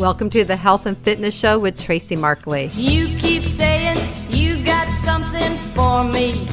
Welcome to the Health and Fitness Show with Tracy Markley. You keep saying you got something for me.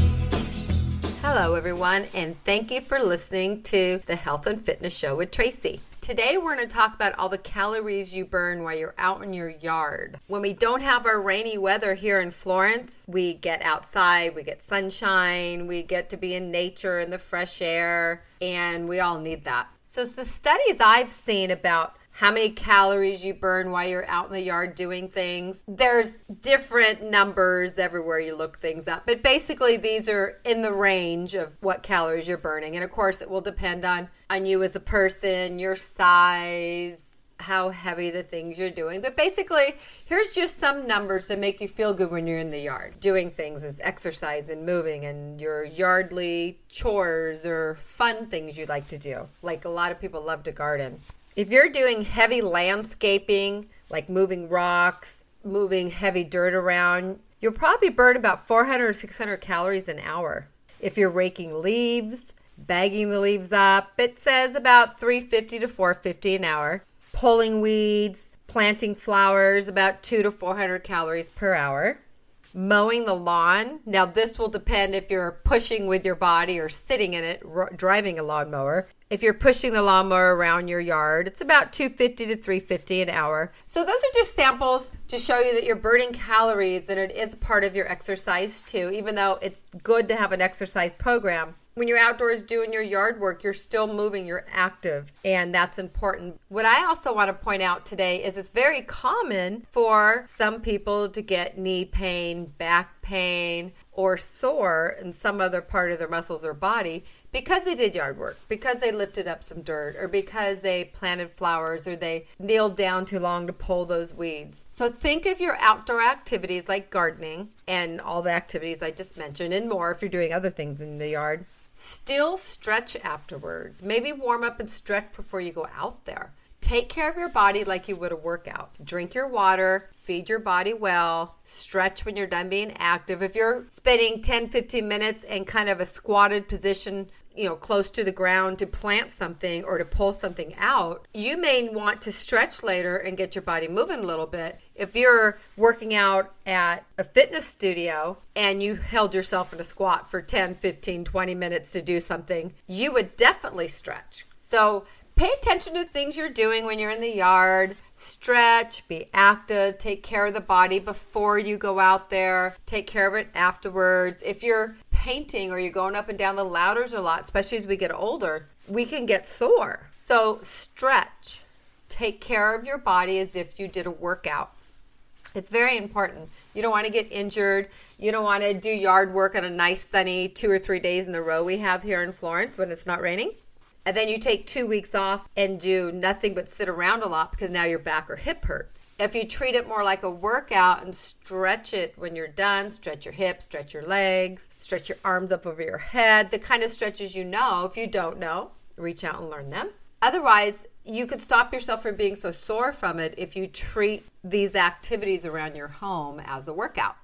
Hello, everyone, and thank you for listening to the Health and Fitness Show with Tracy. Today, we're going to talk about all the calories you burn while you're out in your yard. When we don't have our rainy weather here in Florence, we get outside, we get sunshine, we get to be in nature in the fresh air, and we all need that. So, the studies I've seen about how many calories you burn while you're out in the yard doing things. There's different numbers everywhere you look things up, but basically these are in the range of what calories you're burning. And of course, it will depend on on you as a person, your size, how heavy the things you're doing. But basically, here's just some numbers to make you feel good when you're in the yard. Doing things as exercise and moving and your yardly chores or fun things you like to do. Like a lot of people love to garden. If you're doing heavy landscaping, like moving rocks, moving heavy dirt around, you'll probably burn about 400 or 600 calories an hour. If you're raking leaves, bagging the leaves up, it says about 350 to 450 an hour. Pulling weeds, planting flowers, about 2 to 400 calories per hour mowing the lawn. Now, this will depend if you're pushing with your body or sitting in it, r- driving a lawnmower. If you're pushing the lawnmower around your yard, it's about 250 to 350 an hour. So those are just samples to show you that you're burning calories and it is part of your exercise too, even though it's good to have an exercise program when you're outdoors doing your yard work, you're still moving, you're active, and that's important. What I also want to point out today is it's very common for some people to get knee pain, back pain, or sore in some other part of their muscles or body because they did yard work, because they lifted up some dirt, or because they planted flowers, or they kneeled down too long to pull those weeds. So think of your outdoor activities like gardening and all the activities I just mentioned, and more if you're doing other things in the yard Still stretch afterwards. Maybe warm up and stretch before you go out there. Take care of your body like you would a workout. Drink your water, feed your body well, stretch when you're done being active. If you're spending 10, 15 minutes in kind of a squatted position you know, close to the ground to plant something or to pull something out, you may want to stretch later and get your body moving a little bit. If you're working out at a fitness studio and you held yourself in a squat for 10, 15, 20 minutes to do something, you would definitely stretch. So pay attention to things you're doing when you're in the yard stretch, be active, take care of the body before you go out there, take care of it afterwards. If you're painting or you're going up and down the ladders a lot, especially as we get older, we can get sore. So, stretch. Take care of your body as if you did a workout. It's very important. You don't want to get injured. You don't want to do yard work on a nice sunny two or three days in a row we have here in Florence when it's not raining. And then you take two weeks off and do nothing but sit around a lot because now your back or hip hurt. If you treat it more like a workout and stretch it when you're done, stretch your hips, stretch your legs, stretch your arms up over your head, the kind of stretches you know. If you don't know, reach out and learn them. Otherwise, you could stop yourself from being so sore from it if you treat these activities around your home as a workout.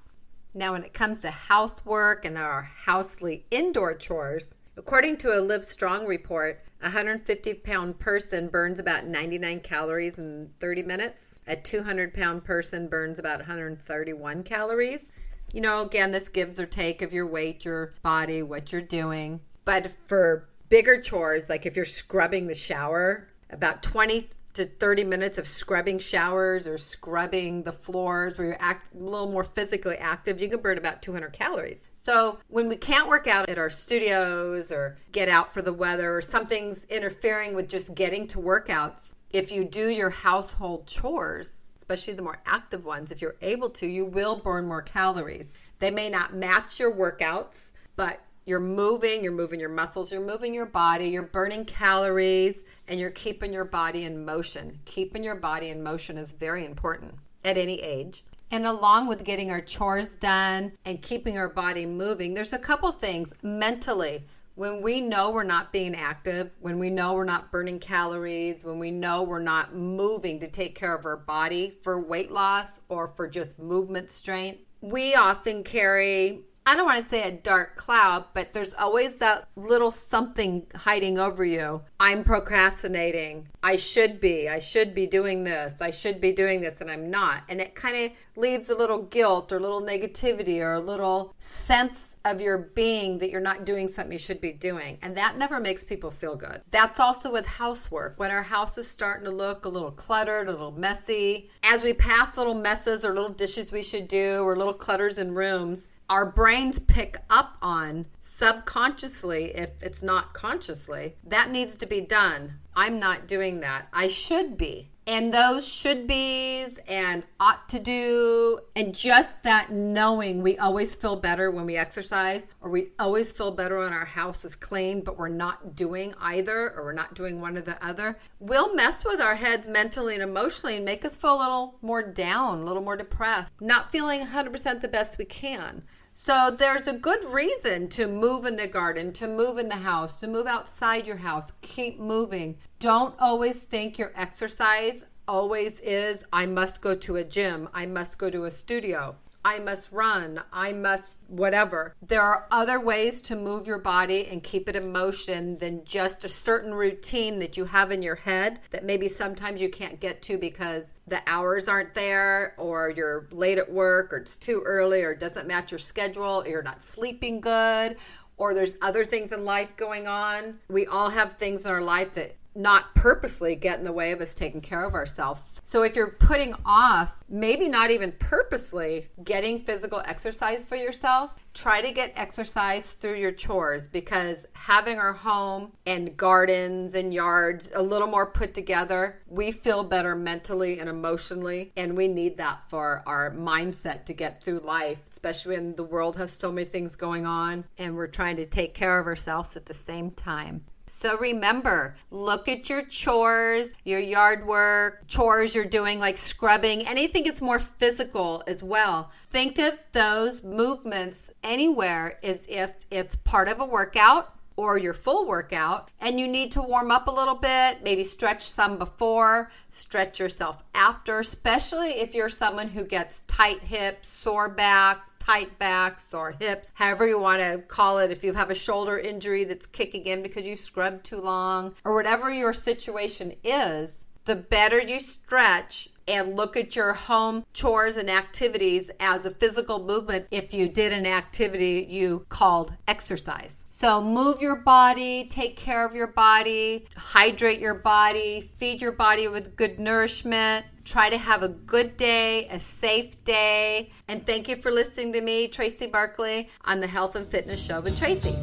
Now, when it comes to housework and our housely indoor chores, according to a Live Strong report, a 150 pound person burns about 99 calories in 30 minutes. A 200 pound person burns about 131 calories. You know, again, this gives or take of your weight, your body, what you're doing. But for bigger chores, like if you're scrubbing the shower, about 20 to 30 minutes of scrubbing showers or scrubbing the floors where you're act, a little more physically active, you can burn about 200 calories. So when we can't work out at our studios or get out for the weather or something's interfering with just getting to workouts, if you do your household chores, especially the more active ones, if you're able to, you will burn more calories. They may not match your workouts, but you're moving, you're moving your muscles, you're moving your body, you're burning calories, and you're keeping your body in motion. Keeping your body in motion is very important at any age. And along with getting our chores done and keeping our body moving, there's a couple things mentally when we know we're not being active, when we know we're not burning calories, when we know we're not moving to take care of our body for weight loss or for just movement strength, we often carry I don't want to say a dark cloud, but there's always that little something hiding over you. I'm procrastinating. I should be. I should be doing this. I should be doing this, and I'm not. And it kind of leaves a little guilt or a little negativity or a little sense of your being that you're not doing something you should be doing. And that never makes people feel good. That's also with housework. When our house is starting to look a little cluttered, a little messy, as we pass little messes or little dishes we should do or little clutters in rooms, our brains pick up on subconsciously, if it's not consciously, that needs to be done. I'm not doing that. I should be. And those should be's and ought to do, and just that knowing we always feel better when we exercise, or we always feel better when our house is clean, but we're not doing either, or we're not doing one or the other, will mess with our heads mentally and emotionally and make us feel a little more down, a little more depressed, not feeling 100% the best we can. So there's a good reason to move in the garden, to move in the house, to move outside your house. Keep moving. Don't always think your exercise always is I must go to a gym, I must go to a studio. I must run, I must whatever. There are other ways to move your body and keep it in motion than just a certain routine that you have in your head that maybe sometimes you can't get to because the hours aren't there or you're late at work or it's too early or it doesn't match your schedule or you're not sleeping good or there's other things in life going on. We all have things in our life that not purposely get in the way of us taking care of ourselves. So if you're putting off, maybe not even purposely, getting physical exercise for yourself, try to get exercise through your chores because having our home and gardens and yards a little more put together, we feel better mentally and emotionally. And we need that for our mindset to get through life, especially when the world has so many things going on and we're trying to take care of ourselves at the same time. So remember, look at your chores, your yard work, chores you're doing like scrubbing, anything that's more physical as well. Think of those movements anywhere as if it's part of a workout or your full workout and you need to warm up a little bit, maybe stretch some before, stretch yourself after, especially if you're someone who gets tight hips, sore backs, tight backs, or hips, however you want to call it. If you have a shoulder injury that's kicking in because you scrubbed too long, or whatever your situation is, the better you stretch and look at your home chores and activities as a physical movement if you did an activity you called exercise. So move your body, take care of your body, hydrate your body, feed your body with good nourishment. Try to have a good day, a safe day. And thank you for listening to me, Tracy Markley, on the Health and Fitness Show with Tracy.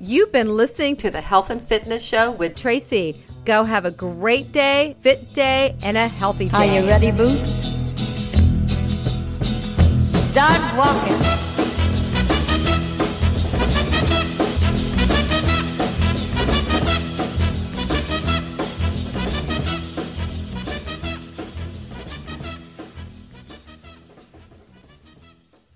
You've been listening to the Health and Fitness Show with Tracy. Go have a great day, fit day, and a healthy day. Are you ready, Boots? Start walking.